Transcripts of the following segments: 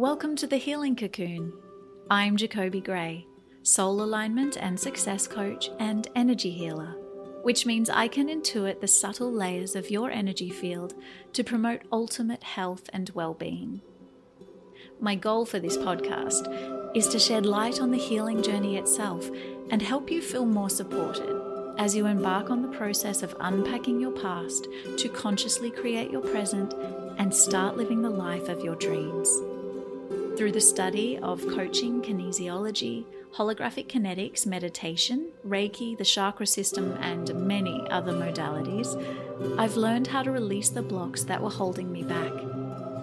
Welcome to the Healing Cocoon. I'm Jacobie Gray, soul alignment and success coach and energy healer, which means I can intuit the subtle layers of your energy field to promote ultimate health and well being. My goal for this podcast is to shed light on the healing journey itself and help you feel more supported as you embark on the process of unpacking your past to consciously create your present and start living the life of your dreams. Through the study of coaching, kinesiology, holographic kinetics, meditation, Reiki, the chakra system, and many other modalities, I've learned how to release the blocks that were holding me back.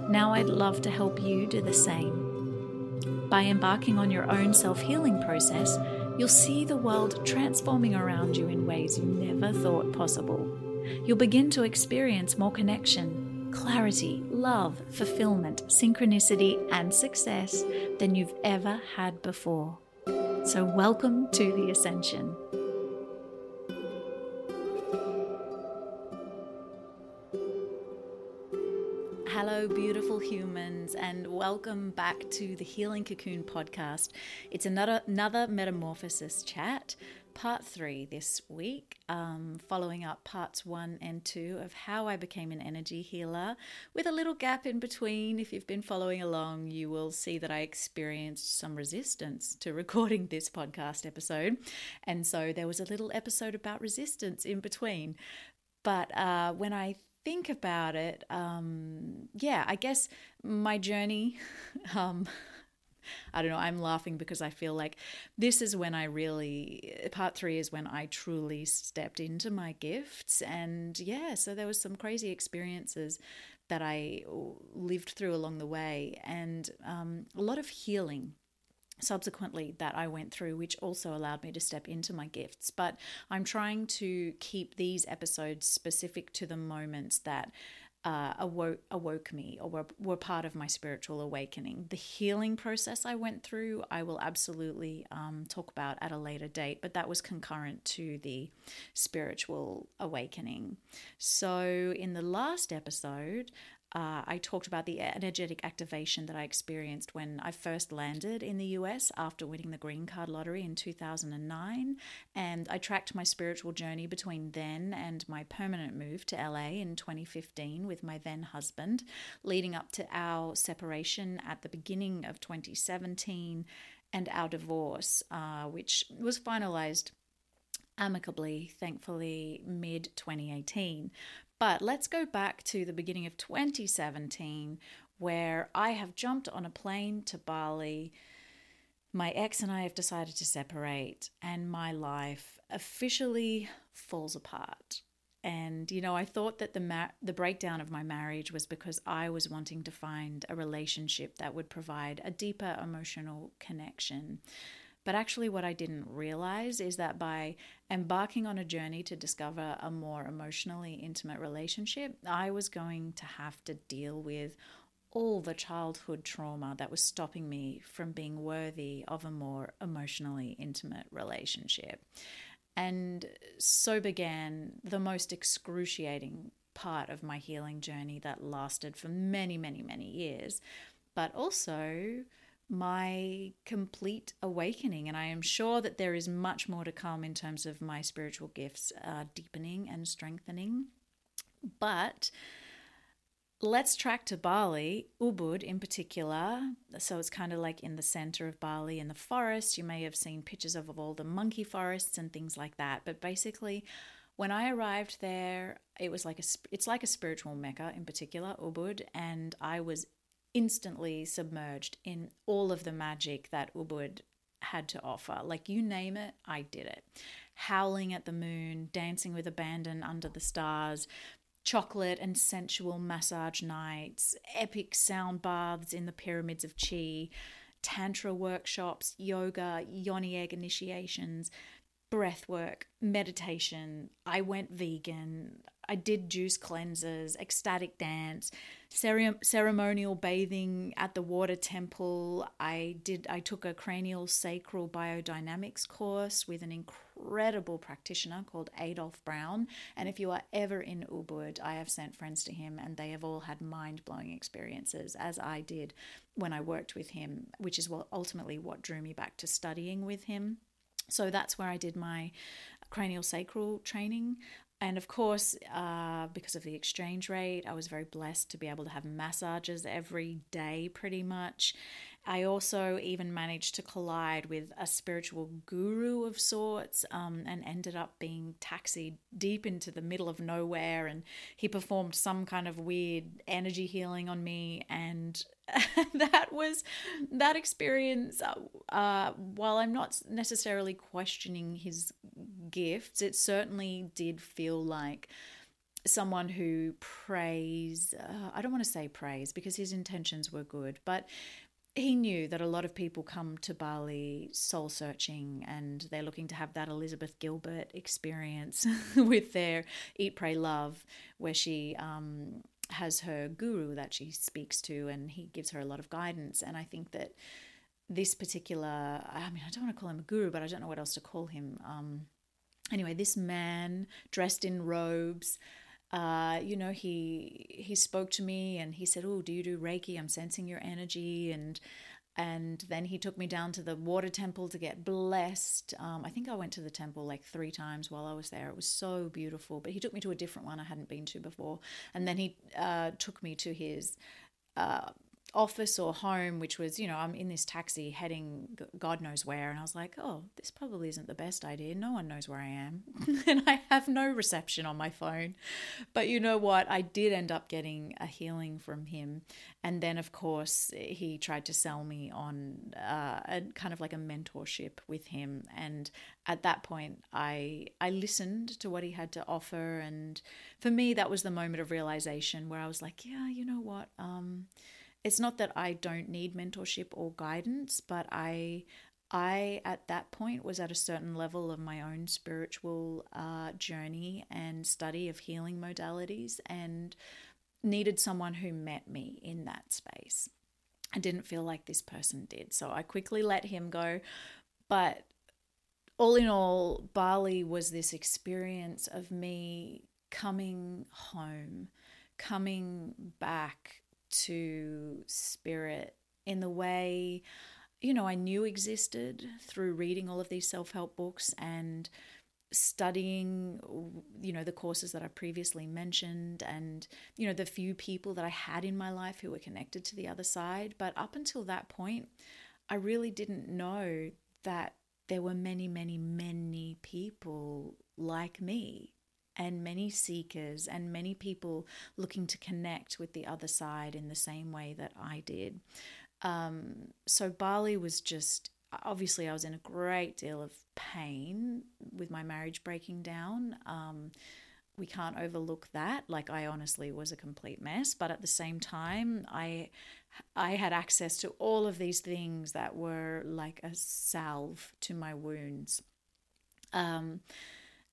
Now I'd love to help you do the same. By embarking on your own self healing process, you'll see the world transforming around you in ways you never thought possible. You'll begin to experience more connection, clarity, love, fulfillment, synchronicity, and success than you've ever had before. So, welcome to the Ascension. Hello, beautiful humans, and welcome back to the Healing Cocoon podcast. It's another another metamorphosis chat, part three this week, um, following up parts one and two of how I became an energy healer, with a little gap in between. If you've been following along, you will see that I experienced some resistance to recording this podcast episode, and so there was a little episode about resistance in between. But uh, when I think about it, um, yeah, I guess my journey. Um, I don't know, I'm laughing because I feel like this is when I really, part three is when I truly stepped into my gifts. And yeah, so there was some crazy experiences that I lived through along the way and um, a lot of healing subsequently that I went through, which also allowed me to step into my gifts. But I'm trying to keep these episodes specific to the moments that uh, awoke, awoke me or were, were part of my spiritual awakening. The healing process I went through, I will absolutely um, talk about at a later date, but that was concurrent to the spiritual awakening. So, in the last episode, uh, I talked about the energetic activation that I experienced when I first landed in the US after winning the green card lottery in 2009. And I tracked my spiritual journey between then and my permanent move to LA in 2015 with my then husband, leading up to our separation at the beginning of 2017 and our divorce, uh, which was finalized amicably, thankfully, mid 2018. But let's go back to the beginning of 2017, where I have jumped on a plane to Bali. My ex and I have decided to separate, and my life officially falls apart. And you know, I thought that the ma- the breakdown of my marriage was because I was wanting to find a relationship that would provide a deeper emotional connection. But actually, what I didn't realize is that by embarking on a journey to discover a more emotionally intimate relationship, I was going to have to deal with all the childhood trauma that was stopping me from being worthy of a more emotionally intimate relationship. And so began the most excruciating part of my healing journey that lasted for many, many, many years, but also my complete awakening. And I am sure that there is much more to come in terms of my spiritual gifts uh, deepening and strengthening. But let's track to Bali, Ubud in particular. So it's kind of like in the center of Bali in the forest. You may have seen pictures of, of all the monkey forests and things like that. But basically, when I arrived there, it was like a it's like a spiritual mecca in particular, Ubud, and I was instantly submerged in all of the magic that Ubud had to offer. Like you name it, I did it. Howling at the moon, dancing with abandon under the stars, chocolate and sensual massage nights, epic sound baths in the pyramids of Chi, tantra workshops, yoga, yoni egg initiations, breath work, meditation. I went vegan. I did juice cleanses, ecstatic dance, ceremonial bathing at the water temple. I did I took a cranial sacral biodynamics course with an incredible practitioner called Adolf Brown. And if you are ever in Ubud, I have sent friends to him and they have all had mind-blowing experiences as I did when I worked with him, which is what ultimately what drew me back to studying with him. So that's where I did my cranial sacral training. And of course, uh, because of the exchange rate, I was very blessed to be able to have massages every day pretty much. I also even managed to collide with a spiritual guru of sorts um, and ended up being taxied deep into the middle of nowhere. And he performed some kind of weird energy healing on me. And that was that experience. Uh, uh, while I'm not necessarily questioning his gifts, it certainly did feel like someone who prays uh, i don't want to say prays because his intentions were good but he knew that a lot of people come to Bali soul searching and they're looking to have that Elizabeth Gilbert experience with their Eat, Pray, Love, where she um, has her guru that she speaks to and he gives her a lot of guidance. And I think that this particular, I mean, I don't want to call him a guru, but I don't know what else to call him. Um, anyway, this man dressed in robes uh, you know, he he spoke to me and he said, "Oh, do you do Reiki? I'm sensing your energy." And and then he took me down to the water temple to get blessed. Um, I think I went to the temple like three times while I was there. It was so beautiful. But he took me to a different one I hadn't been to before, and then he uh, took me to his. Uh, office or home, which was, you know, I'm in this taxi heading God knows where. And I was like, oh, this probably isn't the best idea. No one knows where I am. and I have no reception on my phone. But you know what? I did end up getting a healing from him. And then, of course, he tried to sell me on uh, a kind of like a mentorship with him. And at that point, I, I listened to what he had to offer. And for me, that was the moment of realization where I was like, yeah, you know what? Um, it's not that I don't need mentorship or guidance, but I I at that point was at a certain level of my own spiritual uh, journey and study of healing modalities and needed someone who met me in that space. I didn't feel like this person did. So I quickly let him go. But all in all, Bali was this experience of me coming home, coming back to spirit in the way you know I knew existed through reading all of these self-help books and studying you know the courses that I previously mentioned and you know the few people that I had in my life who were connected to the other side. But up until that point I really didn't know that there were many many many people like me and many seekers and many people looking to connect with the other side in the same way that I did. Um, so Bali was just obviously I was in a great deal of pain with my marriage breaking down. Um, we can't overlook that. Like I honestly was a complete mess, but at the same time, I I had access to all of these things that were like a salve to my wounds. Um,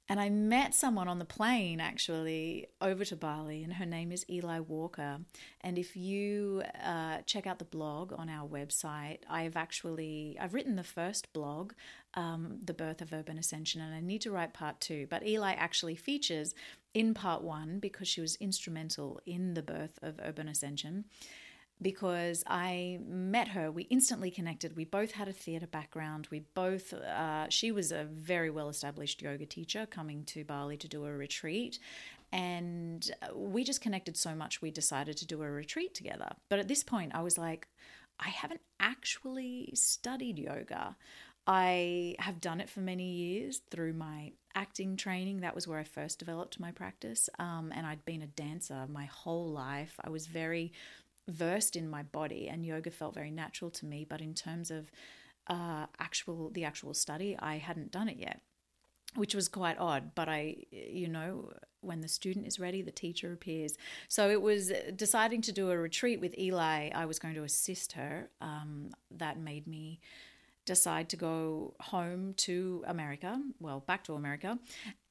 and I met someone on the plane actually over to Bali, and her name is Eli Walker. And if you uh, check out the blog on our website, I've actually I've written the first blog, um, the birth of urban ascension, and I need to write part two. But Eli actually features in part one because she was instrumental in the birth of urban ascension because I met her. We instantly connected. We both had a theatre background. We both, uh, she was a very well established yoga teacher coming to Bali to do a retreat. And we just connected so much, we decided to do a retreat together. But at this point, I was like, I haven't actually studied yoga. I have done it for many years through my acting training. That was where I first developed my practice. Um, and I'd been a dancer my whole life. I was very versed in my body and yoga felt very natural to me but in terms of uh, actual the actual study i hadn't done it yet which was quite odd but i you know when the student is ready the teacher appears. So it was deciding to do a retreat with eli i was going to assist her um, that made me decide to go home to America, well, back to America,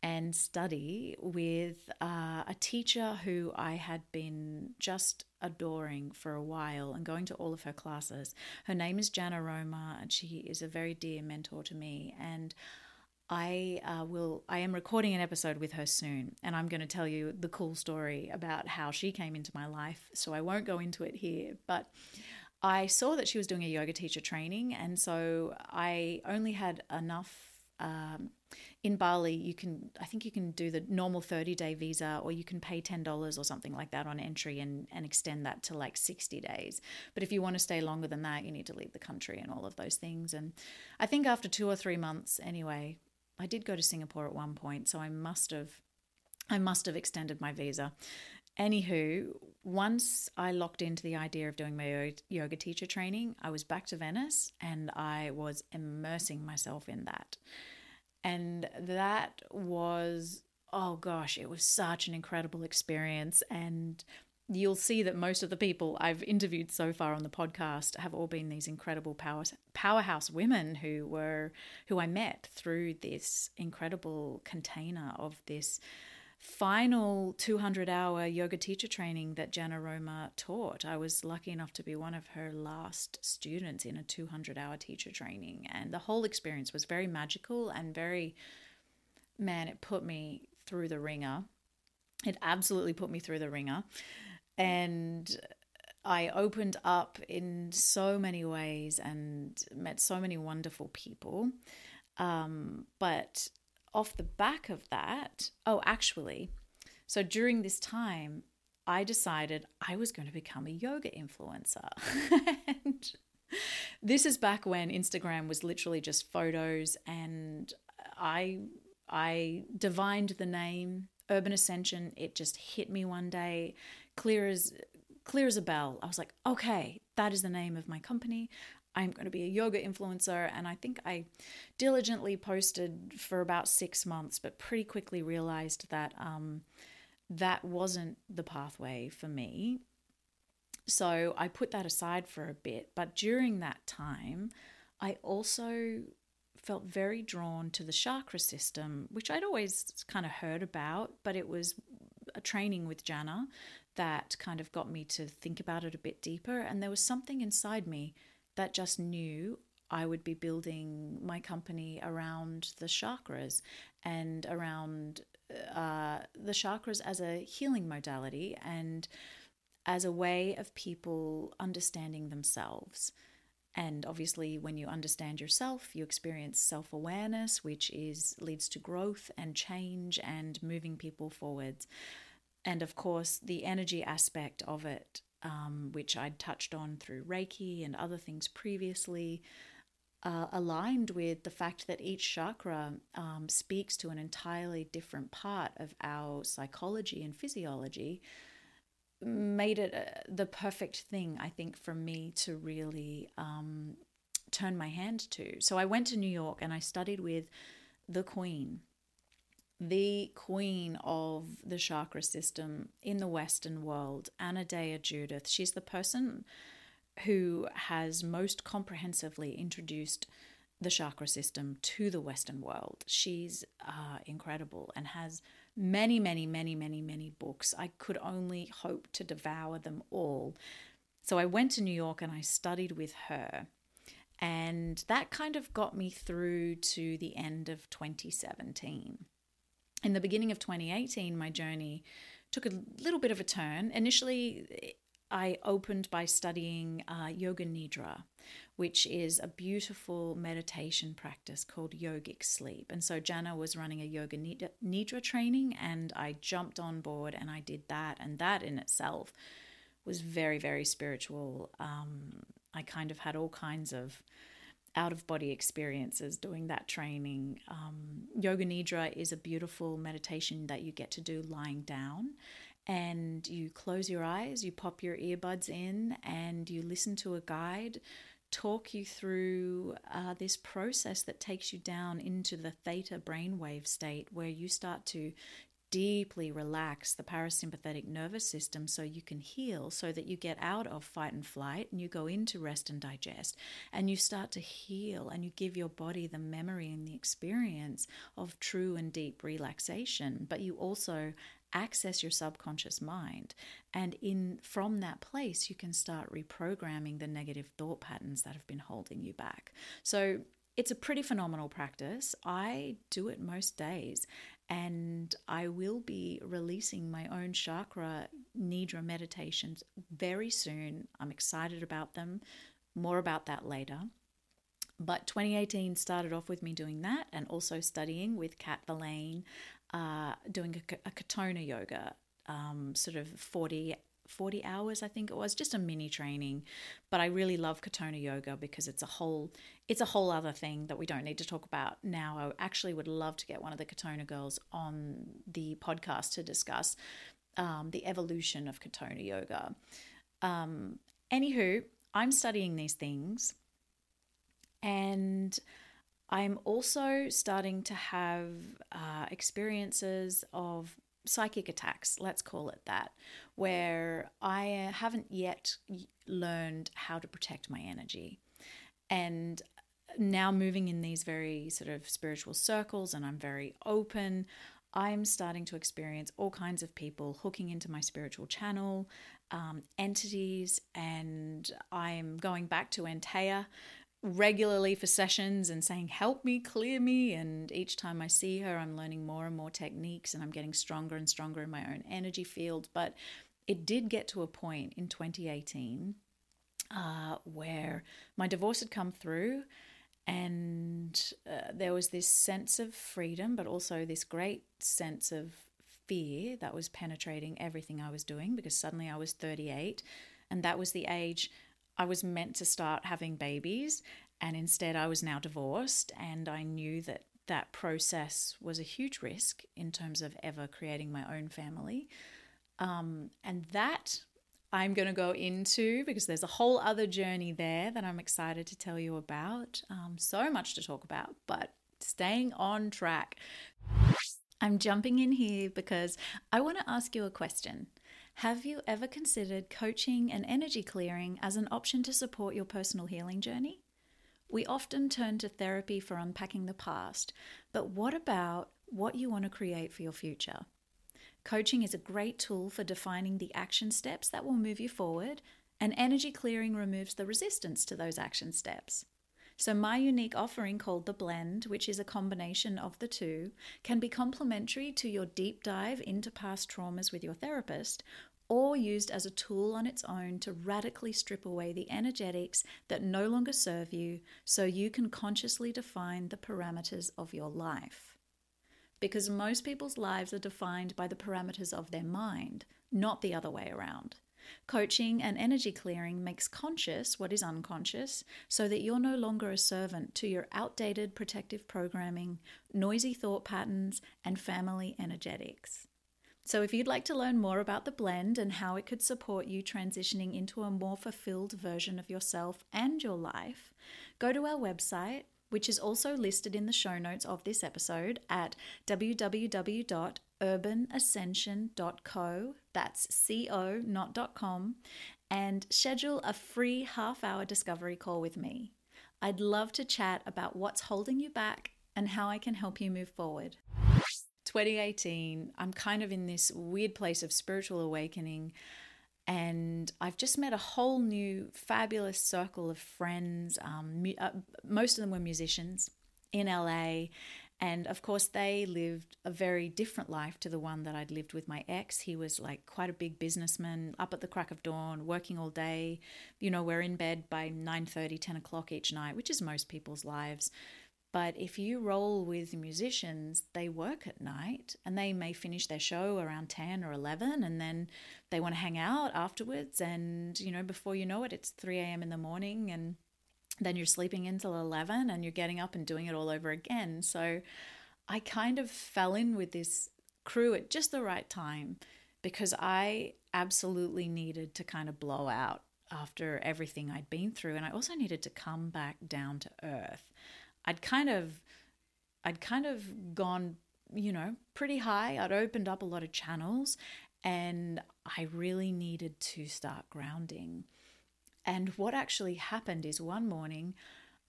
and study with uh, a teacher who I had been just adoring for a while and going to all of her classes. Her name is Jana Roma, and she is a very dear mentor to me. And I uh, will. I am recording an episode with her soon, and I'm going to tell you the cool story about how she came into my life. So I won't go into it here, but I saw that she was doing a yoga teacher training, and so I only had enough. Um, in Bali, you can, I think you can do the normal 30 day visa or you can pay $10 or something like that on entry and, and extend that to like 60 days. But if you want to stay longer than that, you need to leave the country and all of those things. And I think after two or three months, anyway, I did go to Singapore at one point, so I must have I must have extended my visa. Anywho, once I locked into the idea of doing my yoga teacher training, I was back to Venice and I was immersing myself in that. And that was, oh gosh, it was such an incredible experience. And you'll see that most of the people I've interviewed so far on the podcast have all been these incredible power, powerhouse women who were who I met through this incredible container of this final 200 hour yoga teacher training that Jana Roma taught. I was lucky enough to be one of her last students in a 200 hour teacher training and the whole experience was very magical and very man it put me through the ringer. It absolutely put me through the ringer and I opened up in so many ways and met so many wonderful people. Um, but off the back of that, oh, actually, so during this time, I decided I was going to become a yoga influencer. and this is back when Instagram was literally just photos and I I divined the name Urban Ascension. It just hit me one day clear as clear as a bell. I was like, okay, that is the name of my company. I'm going to be a yoga influencer. And I think I diligently posted for about six months, but pretty quickly realized that um, that wasn't the pathway for me. So I put that aside for a bit. But during that time, I also felt very drawn to the chakra system, which I'd always kind of heard about, but it was a training with Jana that kind of got me to think about it a bit deeper. And there was something inside me that just knew I would be building my company around the chakras and around uh, the chakras as a healing modality and as a way of people understanding themselves. And obviously, when you understand yourself, you experience self awareness, which is leads to growth and change and moving people forwards and of course, the energy aspect of it, um, which I'd touched on through Reiki and other things previously, uh, aligned with the fact that each chakra um, speaks to an entirely different part of our psychology and physiology, made it uh, the perfect thing, I think, for me to really um, turn my hand to. So I went to New York and I studied with the Queen the queen of the chakra system in the Western world, Anodea Judith. She's the person who has most comprehensively introduced the chakra system to the Western world. She's uh, incredible and has many, many, many, many, many books. I could only hope to devour them all. So I went to New York and I studied with her. And that kind of got me through to the end of 2017 in the beginning of 2018, my journey took a little bit of a turn. Initially, I opened by studying uh, Yoga Nidra, which is a beautiful meditation practice called yogic sleep. And so Jana was running a Yoga Nidra training, and I jumped on board and I did that. And that in itself was very, very spiritual. Um, I kind of had all kinds of out of body experiences doing that training. Um, Yoga Nidra is a beautiful meditation that you get to do lying down. And you close your eyes, you pop your earbuds in, and you listen to a guide talk you through uh, this process that takes you down into the theta brainwave state where you start to deeply relax the parasympathetic nervous system so you can heal, so that you get out of fight and flight and you go into rest and digest and you start to heal and you give your body the memory and the experience of true and deep relaxation. But you also access your subconscious mind and in from that place you can start reprogramming the negative thought patterns that have been holding you back so it's a pretty phenomenal practice. I do it most days, and I will be releasing my own chakra nidra meditations very soon. I'm excited about them. More about that later. But 2018 started off with me doing that and also studying with Kat Verlaine, uh, doing a, a Katonah yoga, um, sort of 40 40 hours i think it was just a mini training. But i really love Katonah yoga because it's a whole it's a whole other thing that we don't need to talk about now. I actually would love to get one of the Katonah girls on the podcast to discuss um, the evolution of Katonah yoga. Um, anywho i'm studying these things and i'm also starting to have uh, experiences of psychic attacks, let's call it that, where I haven't yet learned how to protect my energy. And now moving in these very sort of spiritual circles and I'm very open, I'm starting to experience all kinds of people hooking into my spiritual channel, um, entities, and I'm going back to Antea regularly for sessions and saying, Help me, clear me. And each time I see her, I'm learning more and more techniques and I'm getting stronger and stronger in my own energy field. But it did get to a point in 2018 uh, where my divorce had come through and uh, there was this sense of freedom, but also this great sense of fear that was penetrating everything I was doing because suddenly I was 38 and that was the age I was meant to start having babies, and instead I was now divorced, and I knew that that process was a huge risk in terms of ever creating my own family. Um, and that I'm going to go into because there's a whole other journey there that I'm excited to tell you about. Um, so much to talk about, but staying on track. I'm jumping in here because I want to ask you a question. Have you ever considered coaching and energy clearing as an option to support your personal healing journey? We often turn to therapy for unpacking the past, but what about what you want to create for your future? Coaching is a great tool for defining the action steps that will move you forward, and energy clearing removes the resistance to those action steps. So, my unique offering called The Blend, which is a combination of the two, can be complementary to your deep dive into past traumas with your therapist or used as a tool on its own to radically strip away the energetics that no longer serve you so you can consciously define the parameters of your life. Because most people's lives are defined by the parameters of their mind, not the other way around. Coaching and energy clearing makes conscious what is unconscious so that you're no longer a servant to your outdated protective programming, noisy thought patterns, and family energetics. So, if you'd like to learn more about the blend and how it could support you transitioning into a more fulfilled version of yourself and your life, go to our website, which is also listed in the show notes of this episode at www urbanascension.co, that's co, not .com, and schedule a free half hour discovery call with me. I'd love to chat about what's holding you back and how I can help you move forward. 2018, I'm kind of in this weird place of spiritual awakening, and I've just met a whole new fabulous circle of friends. Um, uh, most of them were musicians in LA, and of course, they lived a very different life to the one that I'd lived with my ex. He was like quite a big businessman, up at the crack of dawn, working all day. You know, we're in bed by 9 30, 10 o'clock each night, which is most people's lives. But if you roll with musicians, they work at night and they may finish their show around 10 or 11 and then they want to hang out afterwards. And, you know, before you know it, it's 3 a.m. in the morning and then you're sleeping until 11 and you're getting up and doing it all over again. So I kind of fell in with this crew at just the right time because I absolutely needed to kind of blow out after everything I'd been through and I also needed to come back down to earth. I'd kind of I'd kind of gone you know, pretty high. I'd opened up a lot of channels and I really needed to start grounding. And what actually happened is one morning,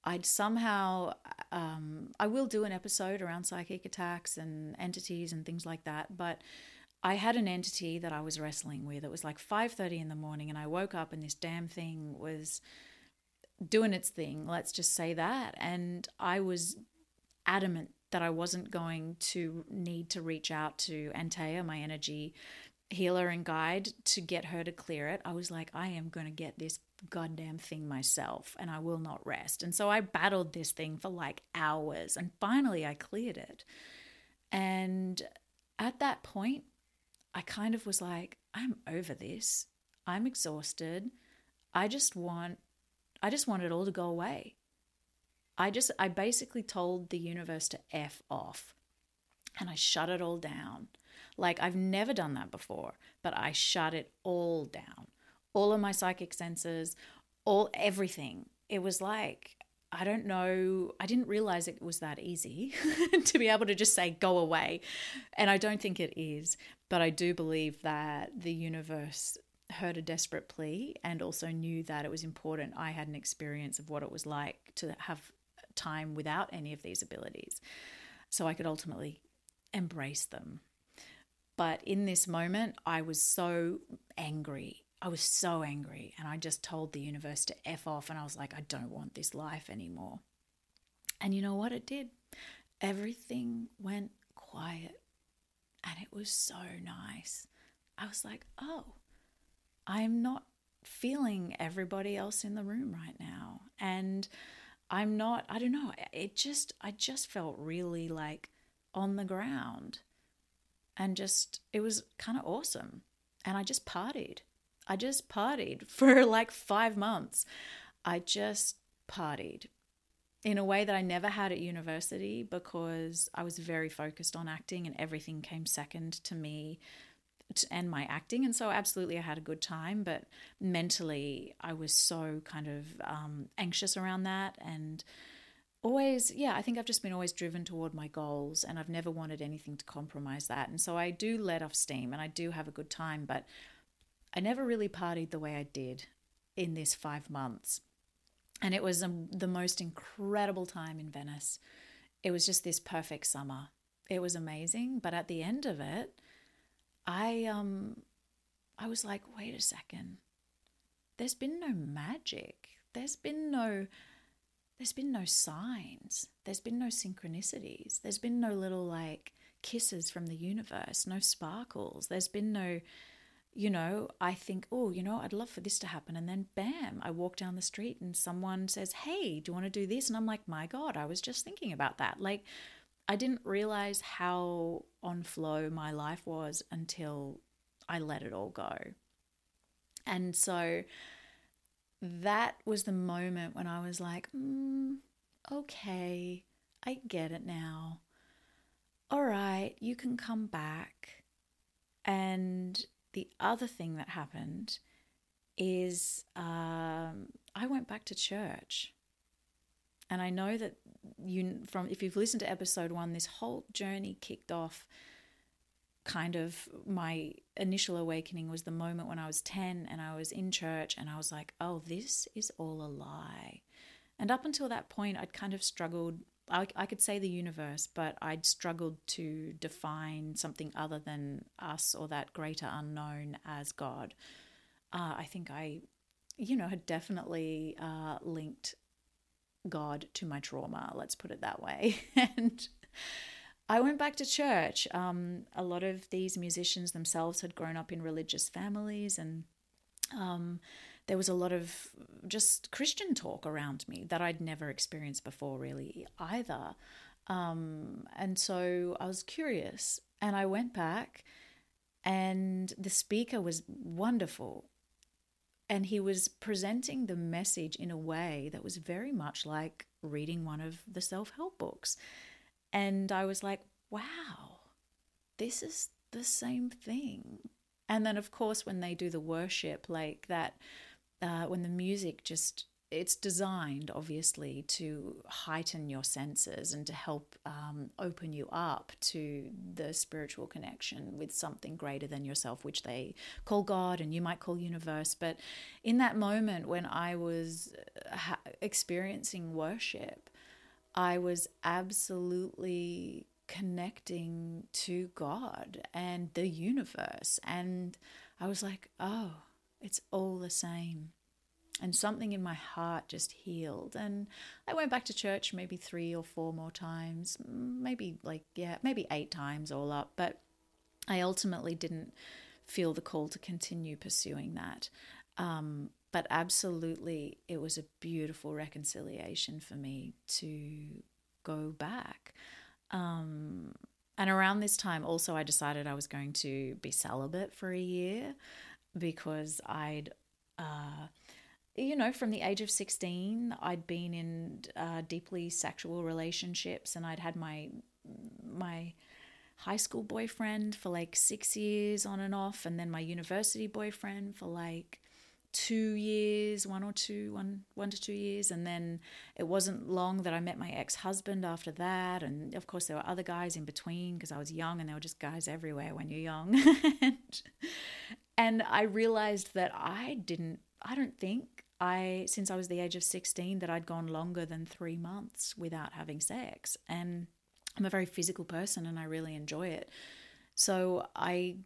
I'd somehow, um, I will do an episode around psychic attacks and entities and things like that, but I had an entity that I was wrestling with. It was like 5:30 in the morning and I woke up and this damn thing was doing its thing, let's just say that, and I was adamant that I wasn't going to need to reach out to Antea, my energy healer and guide, to get her to clear it. I was like, I am going to get this goddamn thing myself and I will not rest. And so I battled this thing for like hours and finally I cleared it. And at that point, I kind of was like, I'm over this. I'm exhausted. I just want I just want it all to go away. I just I basically told the universe to F off. And I shut it all down. Like I've never done that before, but I shut it all down. All of my psychic senses, all everything. It was like I don't know, I didn't realize it was that easy to be able to just say go away. And I don't think it is, but I do believe that the universe heard a desperate plea and also knew that it was important I had an experience of what it was like to have time without any of these abilities so I could ultimately embrace them. But in this moment, I was so angry. I was so angry. And I just told the universe to F off. And I was like, I don't want this life anymore. And you know what it did? Everything went quiet. And it was so nice. I was like, oh, I'm not feeling everybody else in the room right now. And I'm not, I don't know, it just, I just felt really like on the ground and just, it was kind of awesome. And I just partied. I just partied for like five months. I just partied in a way that I never had at university because I was very focused on acting and everything came second to me and my acting. And so, absolutely, I had a good time, but mentally, I was so kind of um, anxious around that. And always, yeah, I think I've just been always driven toward my goals and I've never wanted anything to compromise that. And so, I do let off steam and I do have a good time, but I never really partied the way I did in this five months. And it was um, the most incredible time in Venice. It was just this perfect summer. It was amazing. But at the end of it, I um I was like, wait a second. There's been no magic. There's been no there's been no signs. There's been no synchronicities. There's been no little like kisses from the universe, no sparkles. There's been no you know, I think, oh, you know, I'd love for this to happen. And then bam, I walk down the street and someone says, hey, do you want to do this? And I'm like, my God, I was just thinking about that. Like, I didn't realize how on flow my life was until I let it all go. And so that was the moment when I was like, mm, okay, I get it now. All right, you can come back. And the other thing that happened is um, I went back to church. And I know that you from if you've listened to episode one, this whole journey kicked off kind of my initial awakening was the moment when I was 10 and I was in church and I was like, oh, this is all a lie. And up until that point, I'd kind of struggled. I, I could say the universe, but I'd struggled to define something other than us or that greater unknown as God. Uh, I think I, you know, had definitely uh, linked God to my trauma, let's put it that way. and I went back to church. Um, a lot of these musicians themselves had grown up in religious families, and um, there was a lot of just Christian talk around me that I'd never experienced before, really, either. Um, and so I was curious, and I went back, and the speaker was wonderful and he was presenting the message in a way that was very much like reading one of the self help books. And I was like, wow, this is the same thing. And then, of course, when they do the worship, like that, uh, when the music just it's designed obviously to heighten your senses and to help um, open you up to the spiritual connection with something greater than yourself which they call god and you might call universe. But in that moment when i was uh, ha- experiencing worship i was absolutely connecting to god and the universe. And i was like oh it's all the same. And something in my heart just healed. And i went back to church maybe three or four more times maybe like yeah maybe eight times all up. But i ultimately didn't feel the call to continue pursuing that. Um, but absolutely it was a beautiful reconciliation for me to go back. Um, and around this time also i decided i was going to be celibate for a year because i'd uh, you know, from the age of 16, I'd been in uh, deeply sexual relationships and I'd had my my high school boyfriend for like 6 years on and off and then my university boyfriend for like 2 years, one or two, one one to 2 years and then it wasn't long that I met my ex-husband after that and of course there were other guys in between because I was young and there were just guys everywhere when you're young. and, and I realized that I didn't I don't think I since I was the age of 16 that I'd gone longer than 3 months without having sex and I'm a very physical person and I really enjoy it. So I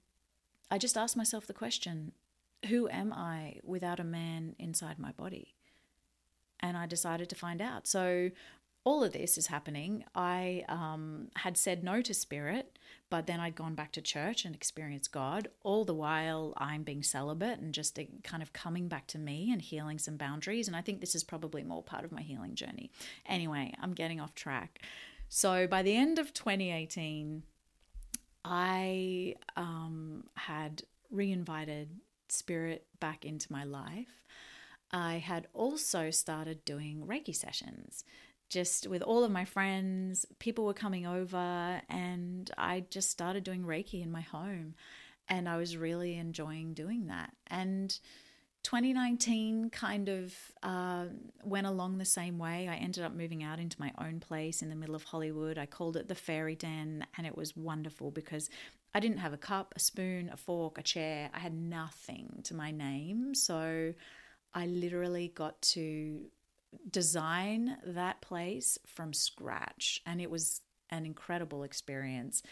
I just asked myself the question, who am I without a man inside my body? And I decided to find out. So all of this is happening. I um, had said no to spirit, but then I'd gone back to church and experienced God. All the while, I'm being celibate and just kind of coming back to me and healing some boundaries. And I think this is probably more part of my healing journey. Anyway, I'm getting off track. So by the end of 2018, I um, had reinvited spirit back into my life. I had also started doing Reiki sessions just with all of my friends, people were coming over, and I just started doing Reiki in my home. And I was really enjoying doing that. And 2019 kind of uh, went along the same way. I ended up moving out into my own place in the middle of Hollywood. I called it the Fairy Den, and it was wonderful because I didn't have a cup, a spoon, a fork, a chair. I had nothing to my name. So I literally got to design that place from scratch. And it was an incredible experience.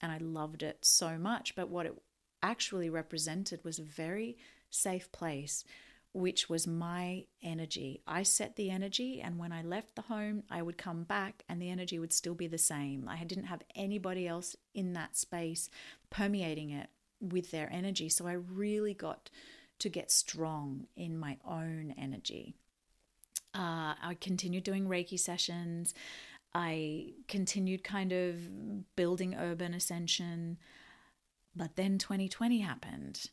And I loved it so much. But what it actually represented was a very safe place, which was my energy. I set the energy, and when I left the home, I would come back and the energy would still be the same. I didn't have anybody else in that space permeating it with their energy. So I really got to get strong in my own energy. Uh, I continued doing Reiki sessions. I continued kind of building urban ascension. But then 2020 happened.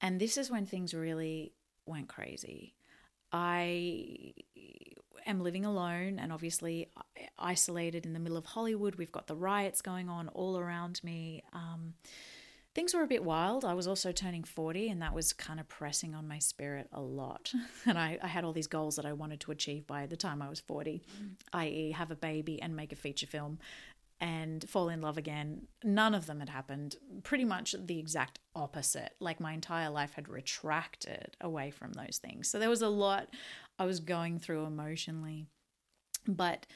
And this is when things really went crazy. I am living alone and obviously isolated in the middle of Hollywood. We've got the riots going on all around me. Um, things were a bit wild. I was also turning 40, and that was kind of pressing on my spirit a lot. And I, I had all these goals that I wanted to achieve by the time I was 40, mm. i.e., have a baby and make a feature film and fall in love again. None of them had happened. Pretty much the exact opposite. Like my entire life had retracted away from those things. So there was a lot I was going through emotionally. But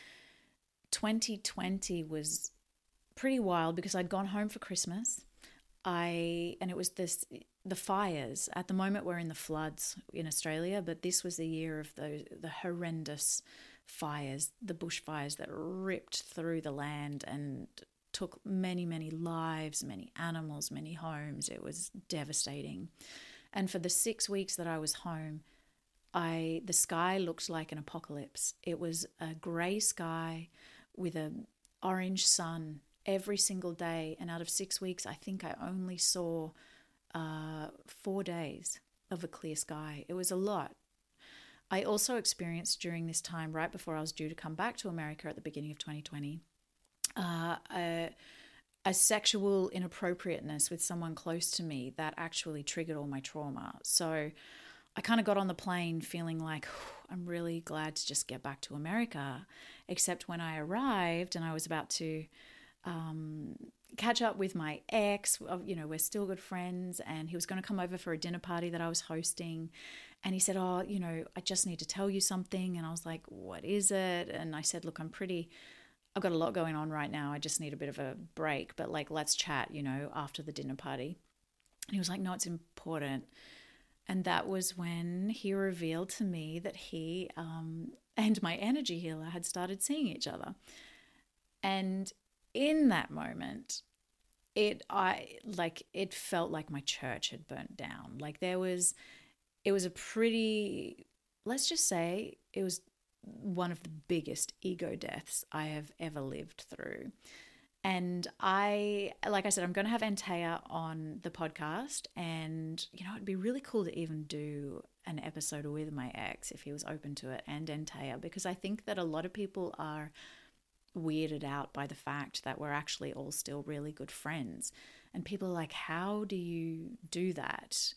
2020 was pretty wild because I'd gone home for Christmas I and it was this the fires. At the moment, we're in the floods in Australia, but this was the year of the the horrendous fires, the bushfires that ripped through the land and took many, many lives, many animals, many homes. It was devastating. And for the six weeks that I was home, I the sky looked like an apocalypse. It was a grey sky with a orange sun every single day. And out of six weeks, I think I only saw uh, four days of a clear sky. It was a lot. I also experienced during this time, right before I was due to come back to America at the beginning of 2020, uh, a, a sexual inappropriateness with someone close to me that actually triggered all my trauma. So I kind of got on the plane feeling like I'm really glad to just get back to America. Except when I arrived and I was about to um, catch up with my ex. You know, we're still good friends, and he was going to come over for a dinner party that I was hosting. And he said, Oh, you know, I just need to tell you something. And I was like, What is it? And I said, Look, I'm pretty, I've got a lot going on right now. I just need a bit of a break, but like, let's chat, you know, after the dinner party. And he was like, No, it's important. And that was when he revealed to me that he um, and my energy healer had started seeing each other. And in that moment, it I like it felt like my church had burnt down. Like there was it was a pretty let's just say it was one of the biggest ego deaths I have ever lived through. And I, like I said, I'm going to have Antea on the podcast. And, you know, it'd be really cool to even do an episode with my ex if he was open to it and Antea, because I think that a lot of people are weirded out by the fact that we're actually all still really good friends. And people are like, how do you do that?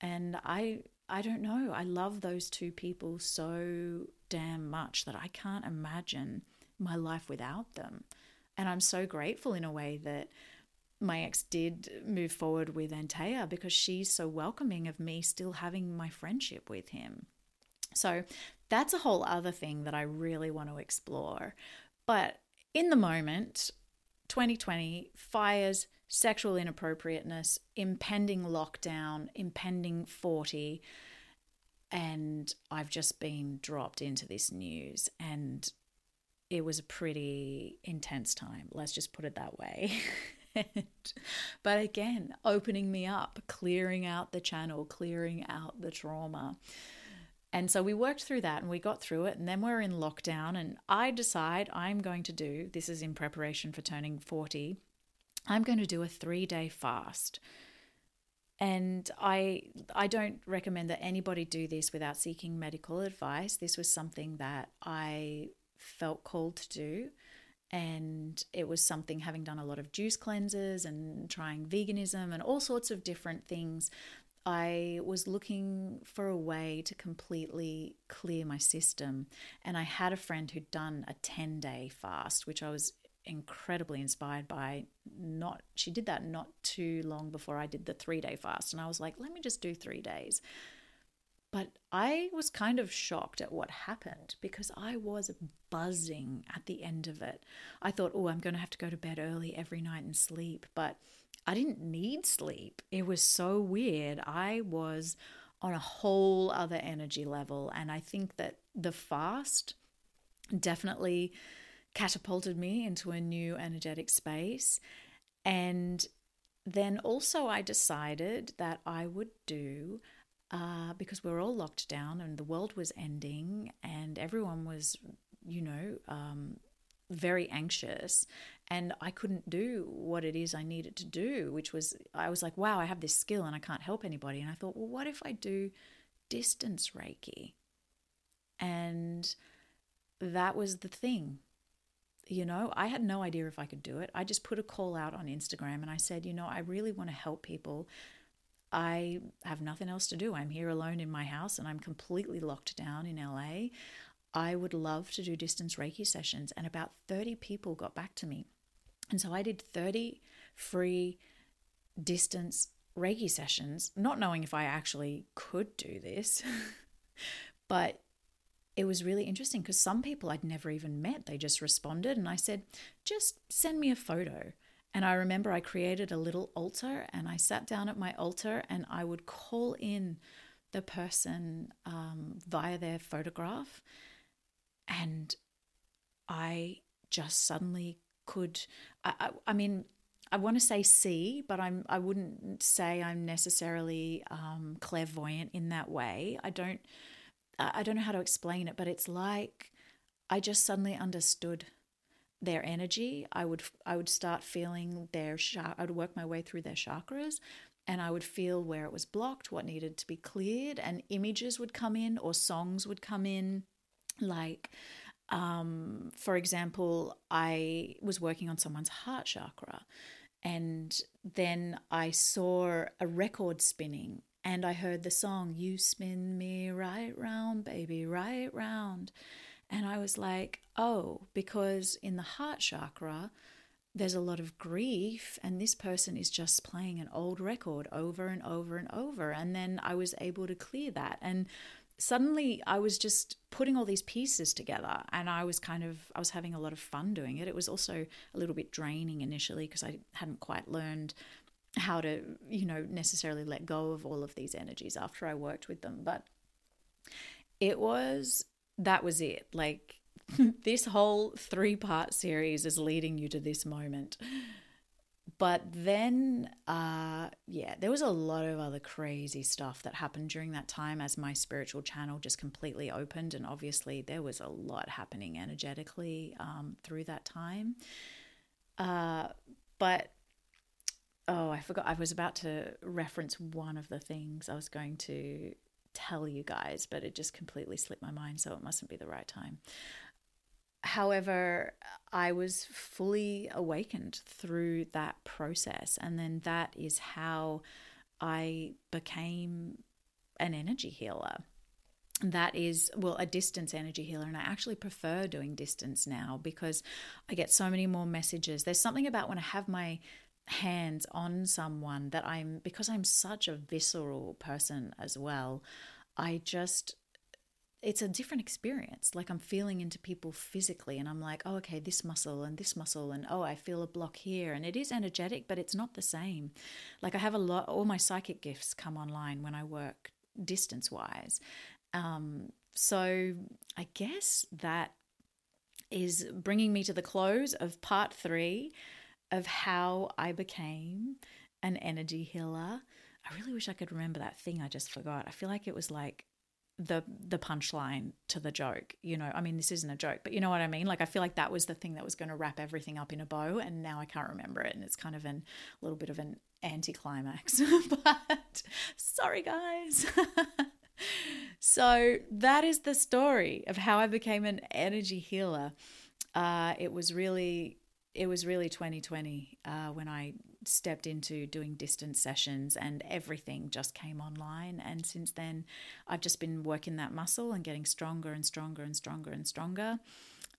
And I, I don't know. I love those two people so damn much that I can't imagine my life without them. And I'm so grateful in a way that my ex did move forward with Antea because she's so welcoming of me still having my friendship with him. So that's a whole other thing that I really want to explore. But in the moment, 2020 fires sexual inappropriateness, impending lockdown, impending 40. And I've just been dropped into this news. And it was a pretty intense time. Let's just put it that way. but again, opening me up, clearing out the channel, clearing out the trauma. And so we worked through that and we got through it. And then we're in lockdown. And I decide I'm going to do this is in preparation for turning 40. I'm going to do a three day fast. And I I don't recommend that anybody do this without seeking medical advice. This was something that I felt called to do. And it was something having done a lot of juice cleanses and trying veganism and all sorts of different things. I was looking for a way to completely clear my system. And I had a friend who'd done a 10 day fast, which I was incredibly inspired by. Not she did that not too long before I did the three day fast. And I was like, let me just do three days. But I was kind of shocked at what happened because I was buzzing at the end of it. I thought, oh, I'm going to have to go to bed early every night and sleep. But I didn't need sleep. It was so weird. I was on a whole other energy level. And I think that the fast definitely catapulted me into a new energetic space. And then also, I decided that I would do uh, because we were all locked down and the world was ending and everyone was, you know, um, very anxious and I couldn't do what it is I needed to do, which was, I was like, wow, I have this skill and I can't help anybody. And I thought, well, what if I do distance Reiki? And that was the thing. You know, I had no idea if I could do it. I just put a call out on Instagram and I said, you know, I really want to help people I have nothing else to do. I'm here alone in my house and I'm completely locked down in LA. I would love to do distance Reiki sessions. And about 30 people got back to me. And so I did 30 free distance Reiki sessions, not knowing if I actually could do this. but it was really interesting because some people I'd never even met, they just responded. And I said, just send me a photo. And I remember I created a little altar and I sat down at my altar and I would call in the person um, via their photograph. And I just suddenly could, I, I, I mean, I want to say see, but I'm I wouldn't say I'm necessarily um, clairvoyant in that way. I don't I don't know how to explain it, but it's like I just suddenly understood their energy. I would I would start feeling their I would work my way through their chakras and I would feel where it was blocked, what needed to be cleared, and images would come in or songs would come in like um, for example, I was working on someone's heart chakra and then I saw a record spinning and I heard the song, You Spin Me Right Round, Baby, Right Round. And I was like, oh, because in the heart chakra, there's a lot of grief, and this person is just playing an old record over and over and over. And then I was able to clear that. And suddenly I was just putting all these pieces together and I was kind of I was having a lot of fun doing it. It was also a little bit draining initially because I hadn't quite learned how to, you know, necessarily let go of all of these energies after I worked with them. But it was, that was it. Like, this whole three part series is leading you to this moment. But then, uh, yeah, there was a lot of other crazy stuff that happened during that time as my spiritual channel just completely opened. And obviously, there was a lot happening energetically um, through that time. Uh, but oh, I forgot. I was about to reference one of the things I was going to tell you guys, but it just completely slipped my mind, so it mustn't be the right time. However, I was fully awakened through that process, and then that is how I became an energy healer that is well a distance energy healer and i actually prefer doing distance now because i get so many more messages there's something about when i have my hands on someone that I'm because I'm such a visceral person as well. I just it's a different experience. Like I'm feeling into people physically and I'm like, "Oh, okay, this muscle and this muscle and oh, I feel a block here." And it is energetic, but it's not the same. Like I have a lot all my psychic gifts come online when I work distance-wise. Um so I guess that is bringing me to the close of part 3 of how I became an energy healer. I really wish I could remember that thing I just forgot. I feel like it was like the the punchline to the joke. You know, I mean this isn't a joke, but you know what I mean? Like I feel like that was the thing that was going to wrap everything up in a bow and now I can't remember it and it's kind of an a little bit of an anticlimax. but sorry guys. so that is the story of how I became an energy healer. Uh, it was really it was really 2020 uh, when I stepped into doing distance sessions and everything just came online. And since then, I've just been working that muscle and getting stronger and stronger and stronger and stronger.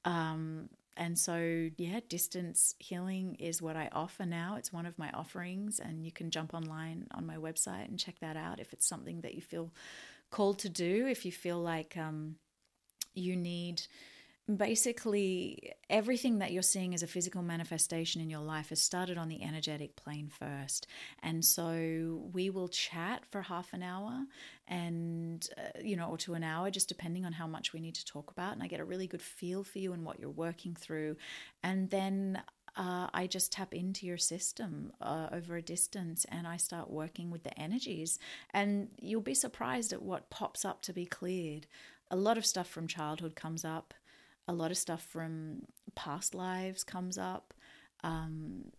Um, and so, yeah, distance healing is what I offer now. It's one of my offerings, and you can jump online on my website and check that out if it's something that you feel called to do. If you feel like um, you need basically everything that you're seeing as a physical manifestation in your life has started on the energetic plane first and so we will chat for half an hour and uh, you know or to an hour just depending on how much we need to talk about and i get a really good feel for you and what you're working through and then uh, I just tap into your system uh, over a distance and I start working with the energies. And you'll be surprised at what pops up to be cleared. A lot of stuff from childhood comes up a lot of stuff from past lives comes up. Um,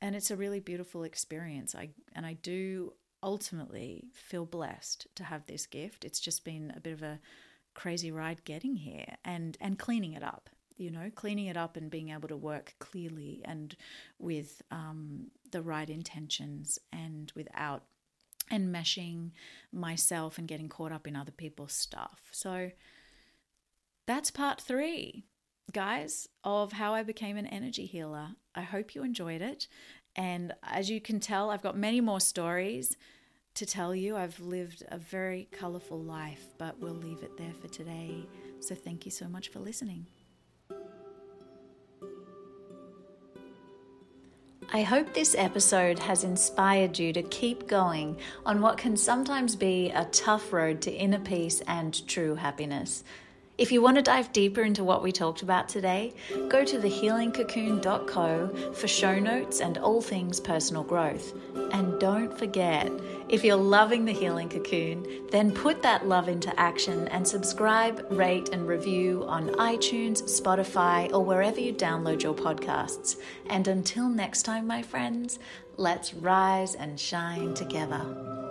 and it's a really beautiful experience. I and I do ultimately feel blessed to have this gift. It's just been a bit of a crazy ride getting here and and cleaning it up. You know, cleaning it up and being able to work clearly and with um, the right intentions and without enmeshing myself and getting caught up in other people's stuff. So that's part three, guys, of how I became an energy healer. I hope you enjoyed it. And as you can tell, I've got many more stories to tell you. I've lived a very colorful life, but we'll leave it there for today. So thank you so much for listening. I hope this episode has inspired you to keep going on what can sometimes be a tough road to inner peace and true happiness. If you want to dive deeper into what we talked about today, go to thehealingcocoon.co for show notes and all things personal growth. And don't forget, if you're loving the Healing Cocoon, then put that love into action and subscribe, rate, and review on iTunes, Spotify, or wherever you download your podcasts. And until next time, my friends, let's rise and shine together.